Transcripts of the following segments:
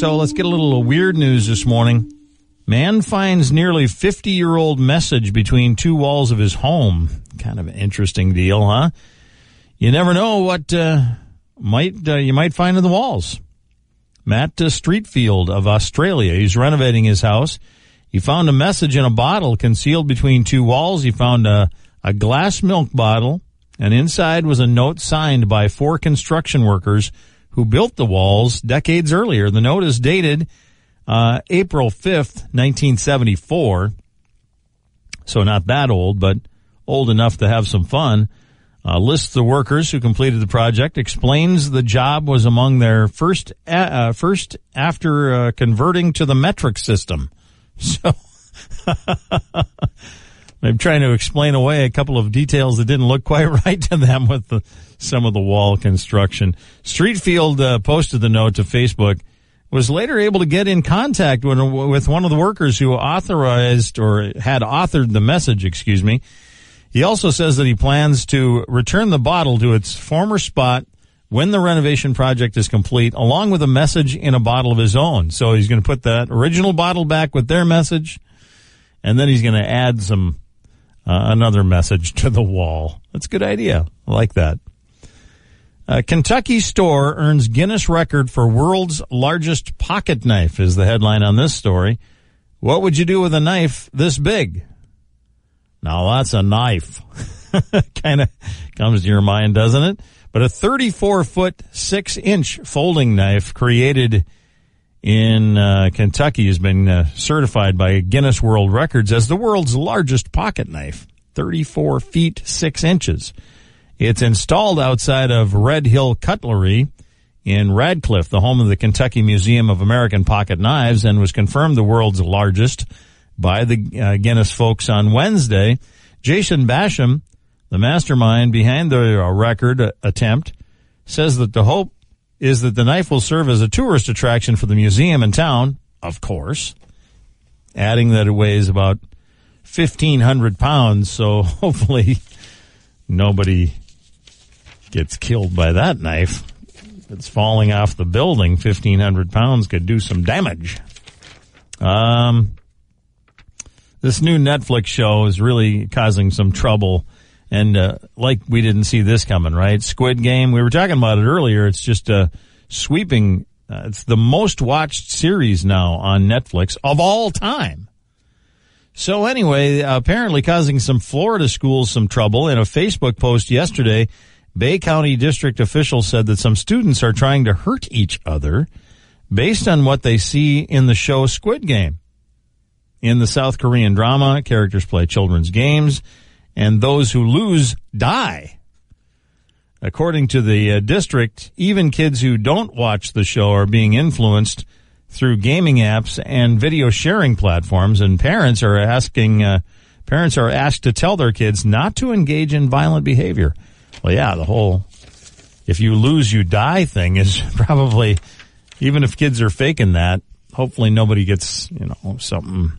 So let's get a little weird news this morning. Man finds nearly 50 year old message between two walls of his home. Kind of an interesting deal, huh? You never know what uh, might uh, you might find in the walls. Matt uh, Streetfield of Australia. He's renovating his house. He found a message in a bottle concealed between two walls. He found a, a glass milk bottle, and inside was a note signed by four construction workers who built the walls decades earlier. The note is dated uh, April 5th, 1974. So not that old, but old enough to have some fun. Uh, lists the workers who completed the project, explains the job was among their first, uh, first after uh, converting to the metric system. So, I'm trying to explain away a couple of details that didn't look quite right to them with the, some of the wall construction. Streetfield uh, posted the note to Facebook. Was later able to get in contact with, with one of the workers who authorized or had authored the message. Excuse me. He also says that he plans to return the bottle to its former spot when the renovation project is complete, along with a message in a bottle of his own. So he's going to put that original bottle back with their message, and then he's going to add some uh, another message to the wall. That's a good idea. I like that. A Kentucky store earns Guinness record for world's largest pocket knife is the headline on this story. What would you do with a knife this big? Now that's a knife. kind of comes to your mind, doesn't it? But a 34 foot 6 inch folding knife created in uh, Kentucky has been uh, certified by Guinness World Records as the world's largest pocket knife, 34 feet 6 inches. It's installed outside of Red Hill Cutlery in Radcliff, the home of the Kentucky Museum of American Pocket Knives, and was confirmed the world's largest by the uh, Guinness folks on Wednesday. Jason Basham the mastermind behind the uh, record uh, attempt says that the hope is that the knife will serve as a tourist attraction for the museum in town, of course, adding that it weighs about 1,500 pounds, so hopefully nobody gets killed by that knife. If it's falling off the building, 1,500 pounds could do some damage. Um, this new Netflix show is really causing some trouble and uh, like we didn't see this coming, right? Squid Game. We were talking about it earlier. It's just a sweeping. Uh, it's the most watched series now on Netflix of all time. So anyway, apparently causing some Florida schools some trouble. In a Facebook post yesterday, Bay County district officials said that some students are trying to hurt each other based on what they see in the show Squid Game. In the South Korean drama, characters play children's games and those who lose die. According to the uh, district, even kids who don't watch the show are being influenced through gaming apps and video sharing platforms, and parents are asking uh, parents are asked to tell their kids not to engage in violent behavior. Well, yeah, the whole if you lose, you die thing is probably even if kids are faking that. Hopefully, nobody gets you know something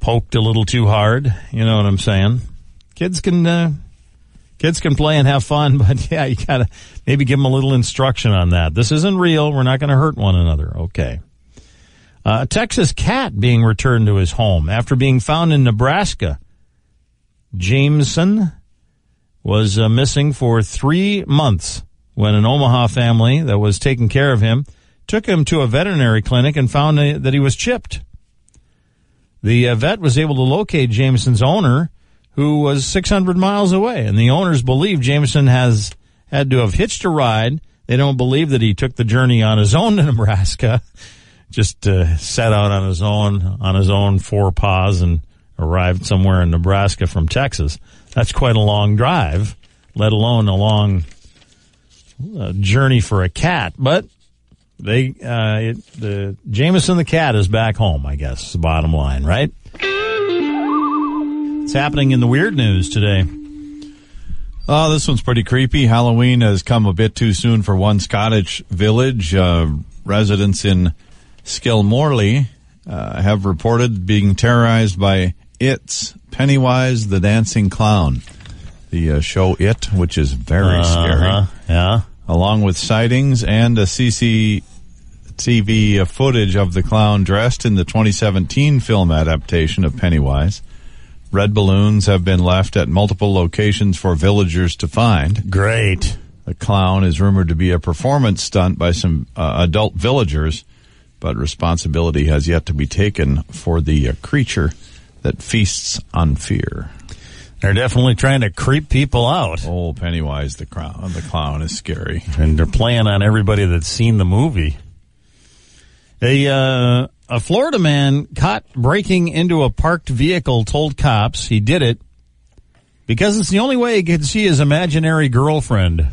poked a little too hard. You know what I'm saying? Kids can uh, kids can play and have fun, but yeah, you gotta maybe give them a little instruction on that. This isn't real. We're not going to hurt one another. Okay. Uh, a Texas cat being returned to his home after being found in Nebraska. Jameson was uh, missing for three months when an Omaha family that was taking care of him took him to a veterinary clinic and found that he was chipped. The uh, vet was able to locate Jameson's owner, who was 600 miles away, and the owners believe Jameson has had to have hitched a ride. They don't believe that he took the journey on his own to Nebraska, just uh, set out on his own on his own four paws and arrived somewhere in Nebraska from Texas. That's quite a long drive, let alone a long uh, journey for a cat. But they uh, it, the Jameson the cat is back home. I guess is the bottom line, right? It's happening in the weird news today. Oh, this one's pretty creepy. Halloween has come a bit too soon for one Scottish village. Uh, residents in Skelmorlie uh, have reported being terrorized by It's Pennywise the Dancing Clown. The uh, show It, which is very uh-huh. scary. Yeah. Along with sightings and a CC TV footage of the clown dressed in the 2017 film adaptation of Pennywise. Red balloons have been left at multiple locations for villagers to find. Great. The clown is rumored to be a performance stunt by some uh, adult villagers, but responsibility has yet to be taken for the uh, creature that feasts on fear. They're definitely trying to creep people out. Oh, Pennywise the clown, the clown is scary. And they're playing on everybody that's seen the movie. A, uh, a Florida man caught breaking into a parked vehicle told cops he did it because it's the only way he could see his imaginary girlfriend.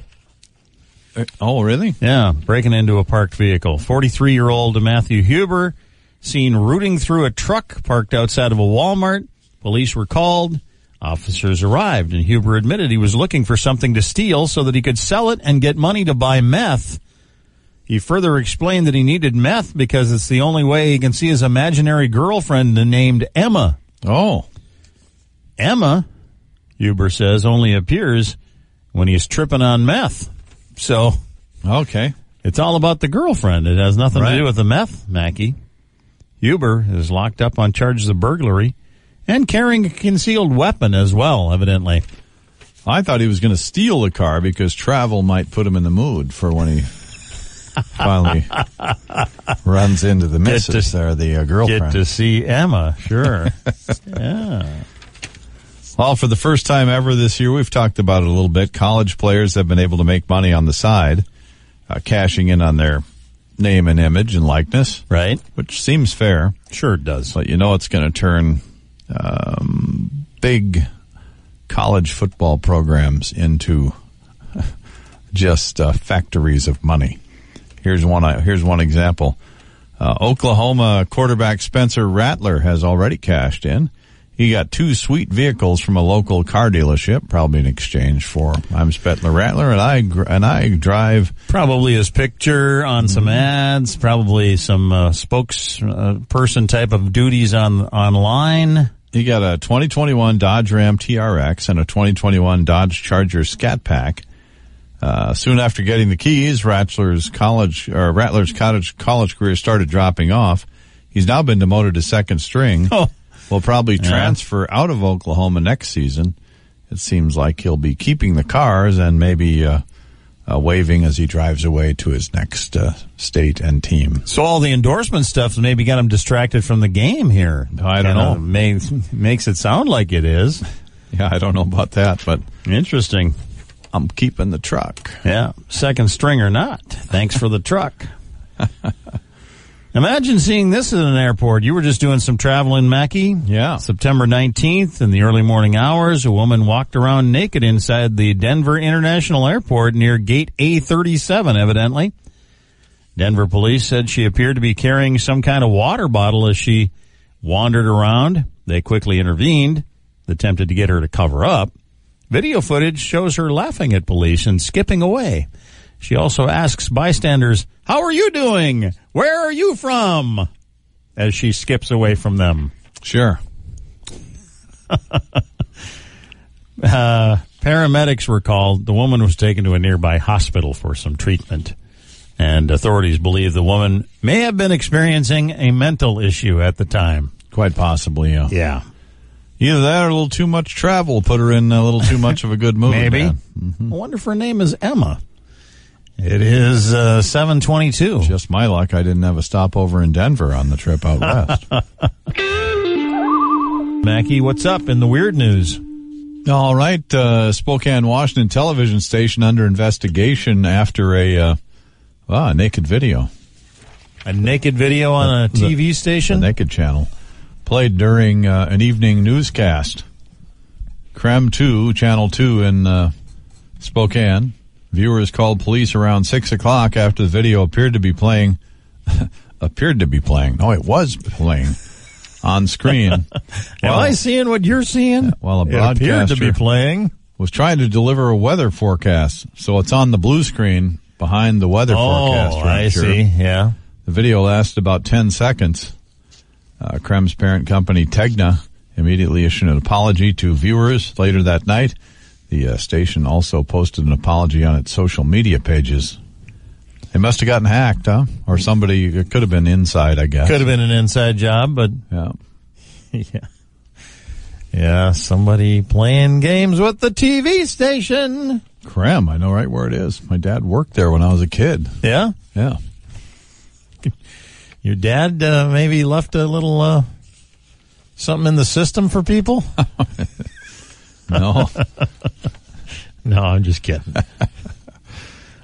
Uh, oh, really? Yeah, breaking into a parked vehicle. 43 year old Matthew Huber seen rooting through a truck parked outside of a Walmart. Police were called. Officers arrived and Huber admitted he was looking for something to steal so that he could sell it and get money to buy meth. He further explained that he needed meth because it's the only way he can see his imaginary girlfriend named Emma. Oh. Emma, Huber says, only appears when he's tripping on meth. So. Okay. It's all about the girlfriend. It has nothing right. to do with the meth, Mackey. Huber is locked up on charges of burglary and carrying a concealed weapon as well, evidently. I thought he was going to steal the car because travel might put him in the mood for when he finally runs into the missus to, or the uh, girlfriend. Get to see Emma, sure. yeah. Well, for the first time ever this year, we've talked about it a little bit. College players have been able to make money on the side, uh, cashing in on their name and image and likeness. Right. Which seems fair. Sure it does. But you know it's going to turn um, big college football programs into just uh, factories of money. Here's one. Uh, here's one example. Uh, Oklahoma quarterback Spencer Rattler has already cashed in. He got two sweet vehicles from a local car dealership, probably in exchange for I'm Spettler Rattler and I and I drive probably his picture on mm-hmm. some ads, probably some uh, spokesperson type of duties on online. He got a 2021 Dodge Ram TRX and a 2021 Dodge Charger Scat Pack. Uh, soon after getting the keys, Rattler's college or Rattler's college college career started dropping off. He's now been demoted to second string. Oh. Will probably yeah. transfer out of Oklahoma next season. It seems like he'll be keeping the cars and maybe uh, uh, waving as he drives away to his next uh, state and team. So all the endorsement stuff maybe got him distracted from the game here. I don't know. May, makes it sound like it is. Yeah, I don't know about that, but interesting. I'm keeping the truck. Yeah, second string or not. Thanks for the truck. Imagine seeing this at an airport. You were just doing some traveling, Mackey. Yeah. September 19th in the early morning hours, a woman walked around naked inside the Denver International Airport near gate A37, evidently. Denver police said she appeared to be carrying some kind of water bottle as she wandered around. They quickly intervened, attempted to get her to cover up. Video footage shows her laughing at police and skipping away. She also asks bystanders, How are you doing? Where are you from? As she skips away from them. Sure. uh, paramedics were called. The woman was taken to a nearby hospital for some treatment. And authorities believe the woman may have been experiencing a mental issue at the time. Quite possibly, yeah. Yeah. Either that or a little too much travel put her in a little too much of a good mood. Maybe. Mm-hmm. I wonder if her name is Emma. It is uh, 722. Just my luck. I didn't have a stopover in Denver on the trip out west. Mackie, what's up in the weird news? All right. Uh, Spokane, Washington television station under investigation after a, uh, ah, naked video. A naked video on a TV the, station? The naked channel played during uh, an evening newscast. KREM 2, Channel 2 in uh, Spokane. Viewers called police around 6 o'clock after the video appeared to be playing, appeared to be playing, no, it was playing on screen. Am well, I seeing what you're seeing? While a broadcaster to be playing. was trying to deliver a weather forecast. So it's on the blue screen behind the weather oh, forecast. Oh, I see, yeah. The video lasted about 10 seconds. Uh, KREM's parent company, Tegna, immediately issued an apology to viewers later that night. The uh, station also posted an apology on its social media pages. It must have gotten hacked, huh? Or somebody, it could have been inside, I guess. Could have been an inside job, but Yeah. yeah. Yeah, somebody playing games with the TV station. Krem, I know right where it is. My dad worked there when I was a kid. Yeah. Yeah. Your dad uh, maybe left a little uh, something in the system for people? No. No, I'm just kidding.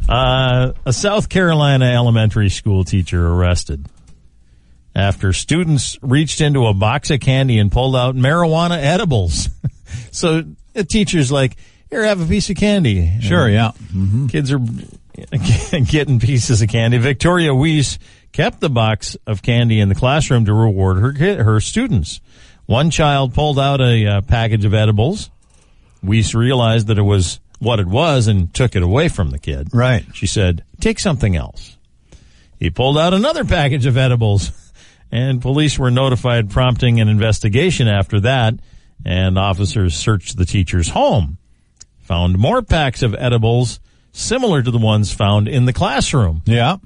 uh, a South Carolina elementary school teacher arrested after students reached into a box of candy and pulled out marijuana edibles. so the teacher's like, here, have a piece of candy. sure, yeah. Kids are getting pieces of candy. Victoria Weiss kept the box of candy in the classroom to reward her kid, her students. One child pulled out a uh, package of edibles. We realized that it was what it was and took it away from the kid. Right. She said, "Take something else." He pulled out another package of edibles, and police were notified, prompting an investigation after that. And officers searched the teacher's home, found more packs of edibles similar to the ones found in the classroom. Yeah.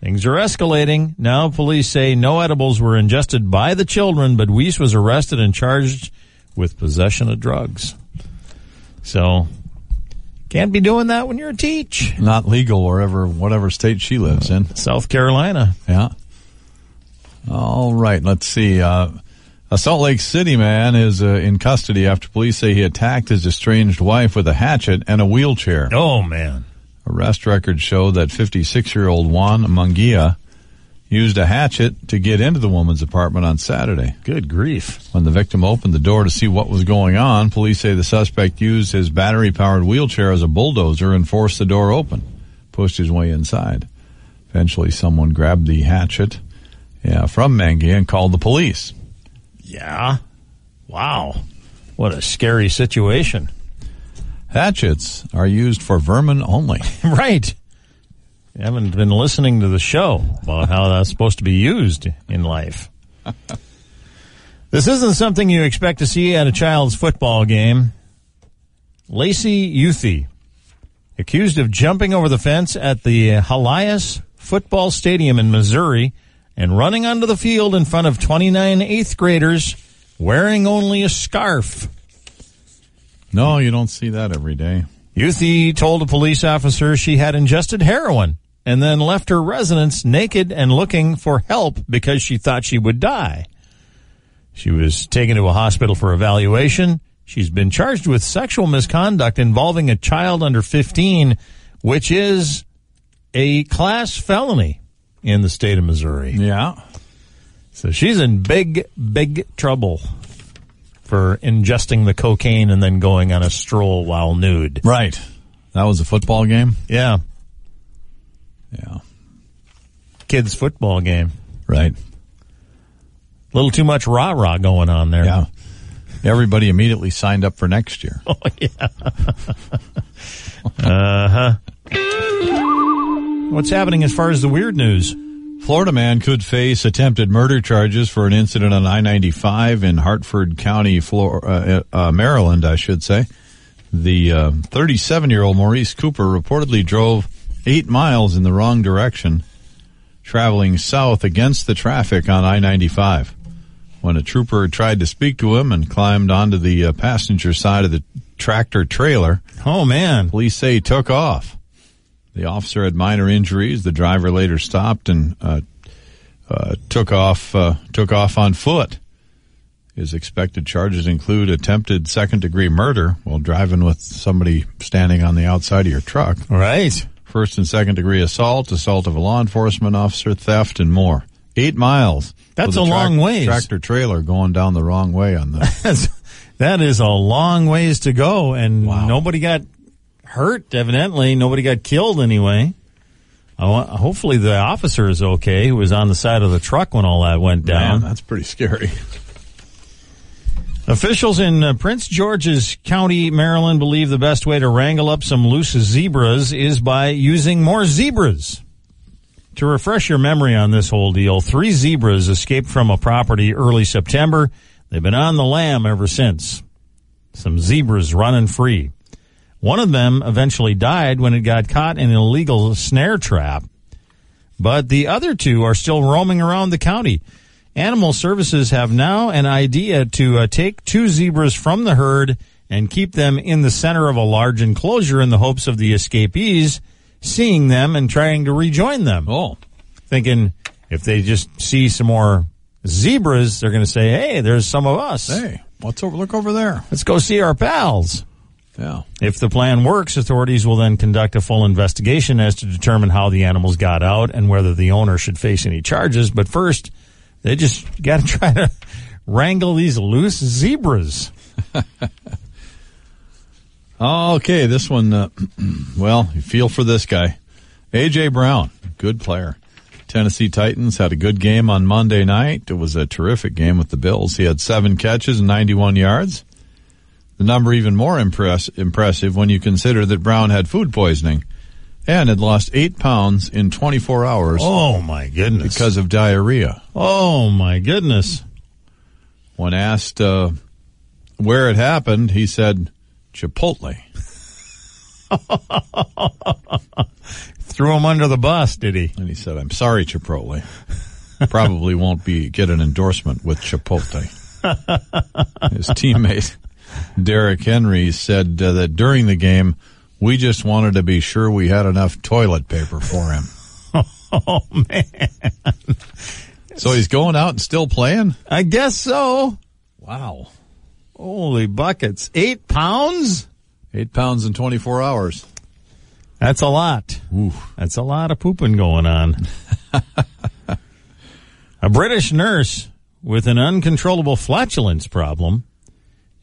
Things are escalating. Now police say no edibles were ingested by the children, but Weiss was arrested and charged with possession of drugs. So, can't be doing that when you're a teach. Not legal wherever, whatever state she lives in. South Carolina. Yeah. All right. Let's see. Uh, a Salt Lake City man is uh, in custody after police say he attacked his estranged wife with a hatchet and a wheelchair. Oh man. Arrest records show that 56 year old Juan Munguia used a hatchet to get into the woman's apartment on Saturday. Good grief. When the victim opened the door to see what was going on, police say the suspect used his battery powered wheelchair as a bulldozer and forced the door open, pushed his way inside. Eventually, someone grabbed the hatchet yeah, from Mangia and called the police. Yeah. Wow. What a scary situation. Hatchets are used for vermin only. right. You haven't been listening to the show about how that's supposed to be used in life. this isn't something you expect to see at a child's football game. Lacey Youthy, accused of jumping over the fence at the Helias Football Stadium in Missouri and running onto the field in front of 29 eighth graders wearing only a scarf. No, you don't see that every day. Youthy told a police officer she had ingested heroin and then left her residence naked and looking for help because she thought she would die. She was taken to a hospital for evaluation. She's been charged with sexual misconduct involving a child under 15, which is a class felony in the state of Missouri. Yeah. So she's in big, big trouble for ingesting the cocaine and then going on a stroll while nude. Right. That was a football game? Yeah. Yeah. Kids football game. Right. A little too much rah rah going on there. Yeah. Everybody immediately signed up for next year. Oh, yeah. uh huh. What's happening as far as the weird news? Florida man could face attempted murder charges for an incident on I-95 in Harford County, Florida, uh, uh, Maryland, I should say. The 37-year-old Maurice Cooper reportedly drove eight miles in the wrong direction, traveling south against the traffic on I-95. When a trooper tried to speak to him and climbed onto the uh, passenger side of the tractor trailer, Oh, man. police say he took off. The officer had minor injuries. The driver later stopped and uh, uh, took off uh, took off on foot. His expected charges include attempted second degree murder while driving with somebody standing on the outside of your truck, Right. first and second degree assault, assault of a law enforcement officer, theft, and more. Eight miles. That's with a long ways. Tractor trailer going down the wrong way on the. That is a long ways to go, and Wow. nobody got hurt, evidently. Nobody got killed anyway. I want, hopefully the officer is okay who was on the side of the truck when all that went down. Man, that's pretty scary. Officials in uh, Prince George's County, Maryland, believe the best way to wrangle up some loose zebras is by using more zebras. To refresh your memory on this whole deal, three zebras escaped from a property early September. They've been on the lam ever since. Some zebras running free. One of them eventually died when it got caught in an illegal snare trap, but the other two are still roaming around the county. Animal Services have now an idea to uh, take two zebras from the herd and keep them in the center of a large enclosure in the hopes of the escapees seeing them and trying to rejoin them. Oh, Thinking if they just see some more zebras, they're going to say, "Hey, there's some of us. hey, what's over? Look over there. Let's go see our pals." Yeah. If the plan works, authorities will then conduct a full investigation as to determine how the animals got out and whether the owner should face any charges. But first, they just got to try to wrangle these loose zebras. Okay, this one, uh, well, you feel for this guy. A.J. Brown, good player. Tennessee Titans had a good game on Monday night. It was a terrific game with the Bills. He had seven catches and 91 yards. The number even more impress- impressive when you consider that Brown had food poisoning and had lost eight pounds in 24 hours Oh my goodness! because of diarrhea. oh my goodness! When asked uh, where it happened, he said, Chipotle. Threw him under the bus, did he? And he said, I'm sorry, Chipotle. Probably won't be get an endorsement with Chipotle. His teammate, Derrick Henry, said uh, that during the game, we just wanted to be sure we had enough toilet paper for him. Oh man! So he's going out and still playing? I guess so. Wow. Holy buckets! Eight pounds? Eight pounds in 24 hours. That's a lot. Ooh. That's a lot of pooping going on. a British nurse with an uncontrollable flatulence problem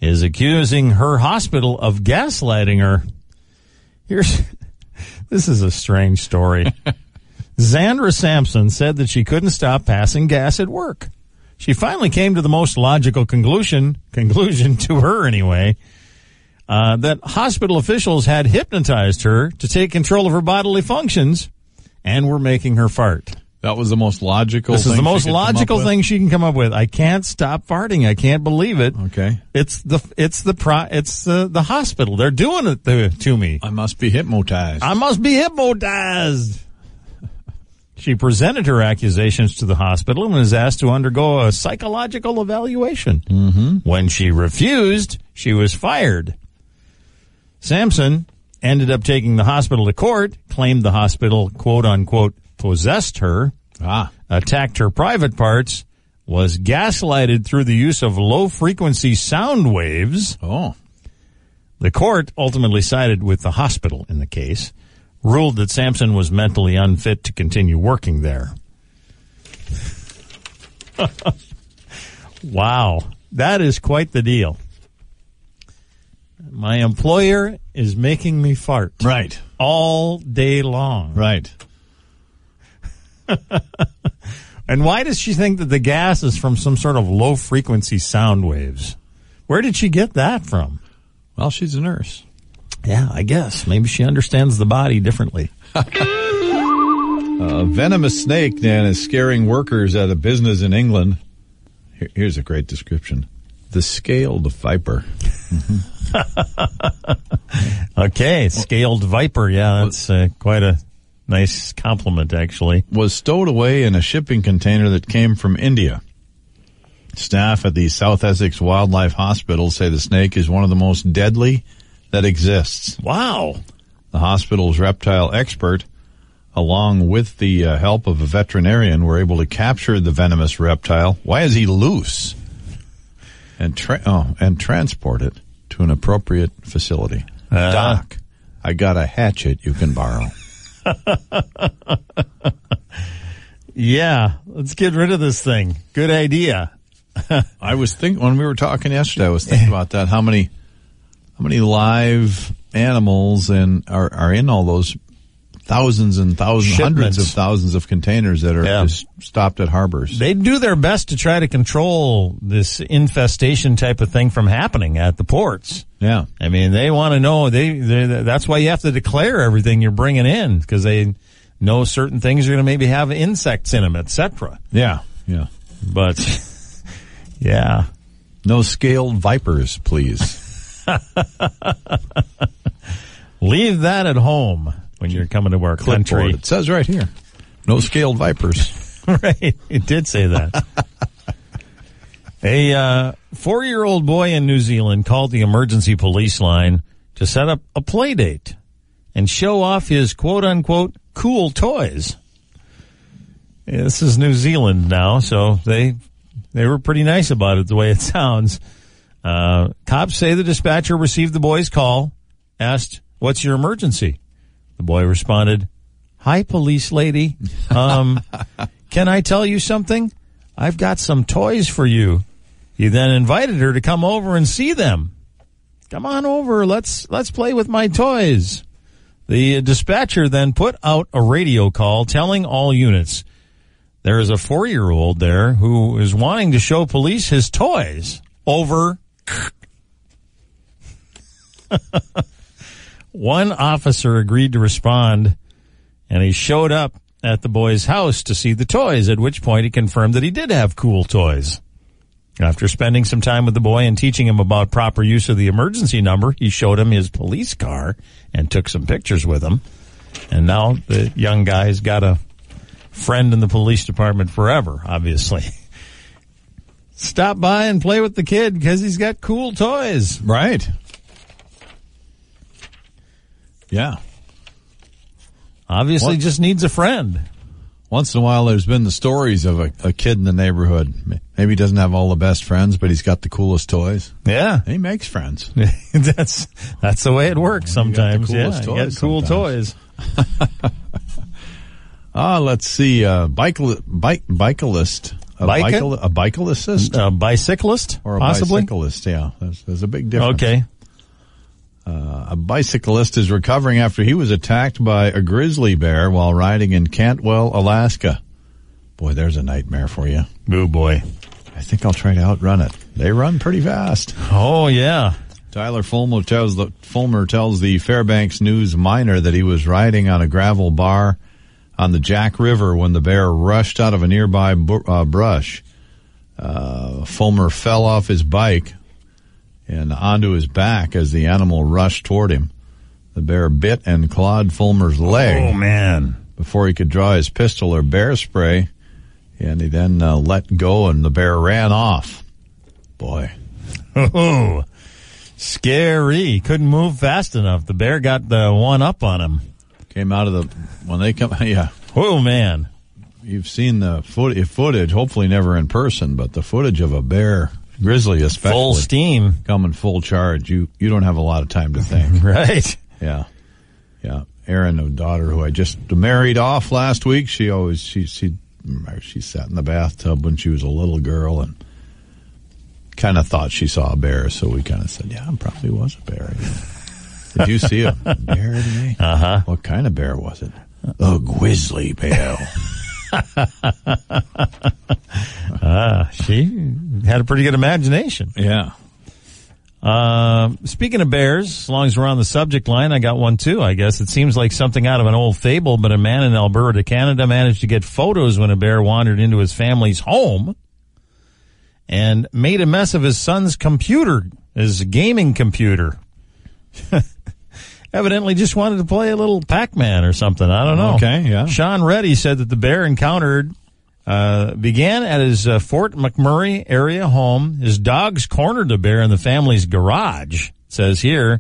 is accusing her hospital of gaslighting her. Here's this is a strange story. Zandra Sampson said that she couldn't stop passing gas at work. She finally came to the most logical conclusion, conclusion to her anyway, uh, that hospital officials had hypnotized her to take control of her bodily functions and were making her fart. That was the most logical This thing is the most could come up logical thing she can come up with. I can't stop farting. I can't believe it. Okay. It's the it's the pro, it's the the hospital. They're doing it to, to me. I must be hypnotized. I must be hypnotized. She presented her accusations to the hospital and was asked to undergo a psychological evaluation. Mm-hmm. When she refused, she was fired. Sampson ended up taking the hospital to court, claimed the hospital, quote unquote, possessed her, ah. attacked her private parts, was gaslighted through the use of low frequency sound waves. Oh. The court ultimately sided with the hospital in the case, ruled that Sampson was mentally unfit to continue working there. wow, that is quite the deal. My employer is making me fart Right. all day long. Right. And why does she think that the gas is from some sort of low frequency sound waves? Where did she get that from? Well, she's a nurse. Yeah, I guess. Maybe she understands the body differently. A venomous snake, Dan, is scaring workers at a business in England. Here- Here's a great description. The scaled viper. Okay, scaled viper. Yeah, that's uh, quite a nice compliment, actually. was stowed away in a shipping container that came from India. Staff at the South Essex Wildlife Hospital say the snake is one of the most deadly that exists. Wow. The hospital's reptile expert, along with the uh, help of a veterinarian, were able to capture the venomous reptile. Why is he loose? And tra- oh, and transport it to an appropriate facility. Uh. Doc, I got a hatchet you can borrow. Yeah, let's get rid of this thing. Good idea. I was thinking when we were talking yesterday. I was thinking about that. How many, how many live animals and are are in all those thousands and thousands, hundreds of thousands of containers that are Yeah. just stopped at harbors. They do their best to try to control this infestation type of thing from happening at the ports. Yeah, I mean, they want to know. They, they that's why you have to declare everything you're bringing in because they know certain things are going to maybe have insects in them, etc. yeah, yeah. But yeah, No scaled vipers, please. Leave that at home when you're coming to our country. It says right here. No scaled vipers. right. It did say that. A uh, four year old boy in New Zealand called the emergency police line to set up a play date and show off his quote unquote cool toys. Yeah, this is New Zealand now, so they they were pretty nice about it the way it sounds. Uh, cops say the dispatcher received the boy's call, asked, "What's your emergency?" The boy responded, "Hi, police lady. Um, can I tell you something? I've got some toys for you." He then invited her to come over and see them. Come on over. Let's let's play with my toys. The dispatcher then put out a radio call telling all units there is a four year old there who is wanting to show police his toys over. One officer agreed to respond and he showed up at the boy's house to see the toys, at which point he confirmed that he did have cool toys. After spending some time with the boy and teaching him about proper use of the emergency number, he showed him his police car and took some pictures with him. And now the young guy's got a friend in the police department forever, obviously. Stop by and play with the kid because he's got cool toys. Right. Yeah. Obviously What? just needs a friend. Once in a while, there's been the stories of a, a kid in the neighborhood. Maybe he doesn't have all the best friends, but he's got the coolest toys. Yeah. And he makes friends. that's that's the way it works sometimes. the Yeah, you toys got cool toys. Ah, let's see. Uh, bike, bike, bicyclist. A, bicycle, a bicyclist? A bicyclist, or a possibly. bicyclist, yeah. There's, there's a big difference. Okay. A bicyclist is recovering after he was attacked by a grizzly bear while riding in Cantwell, Alaska. Boy, there's a nightmare for you. Boo boy. I think I'll try to outrun it. They run pretty fast. Oh yeah. Tyler Fulmer tells the Fulmer tells the Fairbanks News Miner that he was riding on a gravel bar on the Jack River when the bear rushed out of a nearby bu- uh, brush. Uh, Fulmer fell off his bike and onto his back as the animal rushed toward him. The bear bit and clawed Fulmer's leg Oh man. before he could draw his pistol or bear spray, and he then uh, let go and the bear ran off. Boy. Oh, scary. Couldn't move fast enough. The bear got the one up on him. Came out of the when they come. Yeah, Oh man. you've seen the foot, footage. Hopefully, never in person, but the footage of a bear, grizzly especially, Full steam. coming full charge. You you don't have a lot of time to think. Right. yeah, yeah. Erin, a daughter who I just married off last week. She always she she she sat in the bathtub when she was a little girl and kind of thought she saw a bear. So we kind of said, yeah, it probably was a bear. Did you see a bear today? Uh huh. What kind of bear was it? A grizzly bear. Ah, she had a pretty good imagination. yeah. Uh, speaking of bears, as long as we're on the subject line, I got one too. I guess it seems like something out of an old fable, but a man in Alberta, Canada, managed to get photos when a bear wandered into his family's home and made a mess of his son's computer, his gaming computer. Evidently, just wanted to play a little Pac-Man or something. I don't know. Okay, yeah. Sean Reddy said that the bear encountered uh, began at his uh, Fort McMurray area home. His dogs cornered the bear in the family's garage. Says here,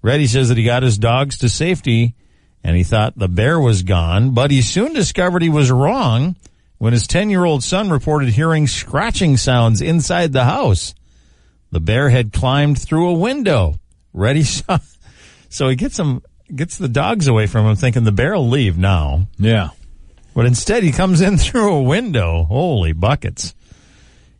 Reddy says that he got his dogs to safety and he thought the bear was gone, but he soon discovered he was wrong when his 10 year old son reported hearing scratching sounds inside the house. The bear had climbed through a window. Reddy saw, so he gets him, gets the dogs away from him thinking the bear will leave now. Yeah. But instead, he comes in through a window. Holy buckets.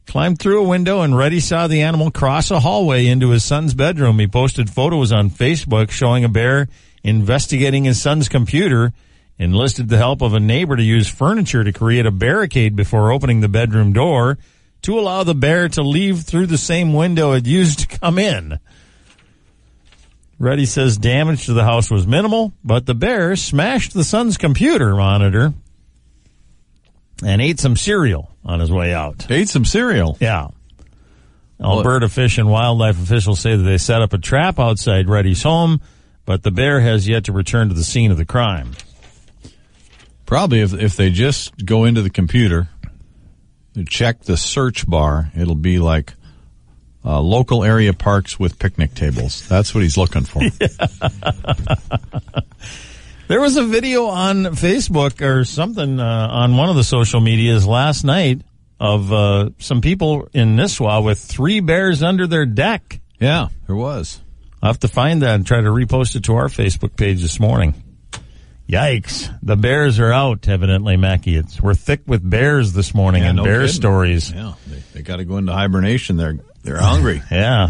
Climbed through a window and Reddy saw the animal cross a hallway into his son's bedroom. He posted photos on Facebook showing a bear investigating his son's computer, enlisted the help of a neighbor to use furniture to create a barricade before opening the bedroom door to allow the bear to leave through the same window it used to come in. Reddy says damage to the house was minimal, but the bear smashed the son's computer monitor and ate some cereal on his way out. Ate some cereal. Yeah. Alberta Fish and Wildlife officials say that they set up a trap outside Reddy's home, but the bear has yet to return to the scene of the crime. Probably if if they just go into the computer, check the search bar, it'll be like uh, local area parks with picnic tables. That's what he's looking for. There was a video on Facebook or something uh, on one of the social medias last night of uh, some people in Nisswa with three bears under their deck. Yeah, there was. I'll have to find that and try to repost it to our Facebook page this morning. Yikes. The bears are out, evidently, Mackie. It's, we're thick with bears this morning Yeah, and no bear kidding. stories. Yeah, they, they got to go into hibernation. They're they're hungry. Yeah.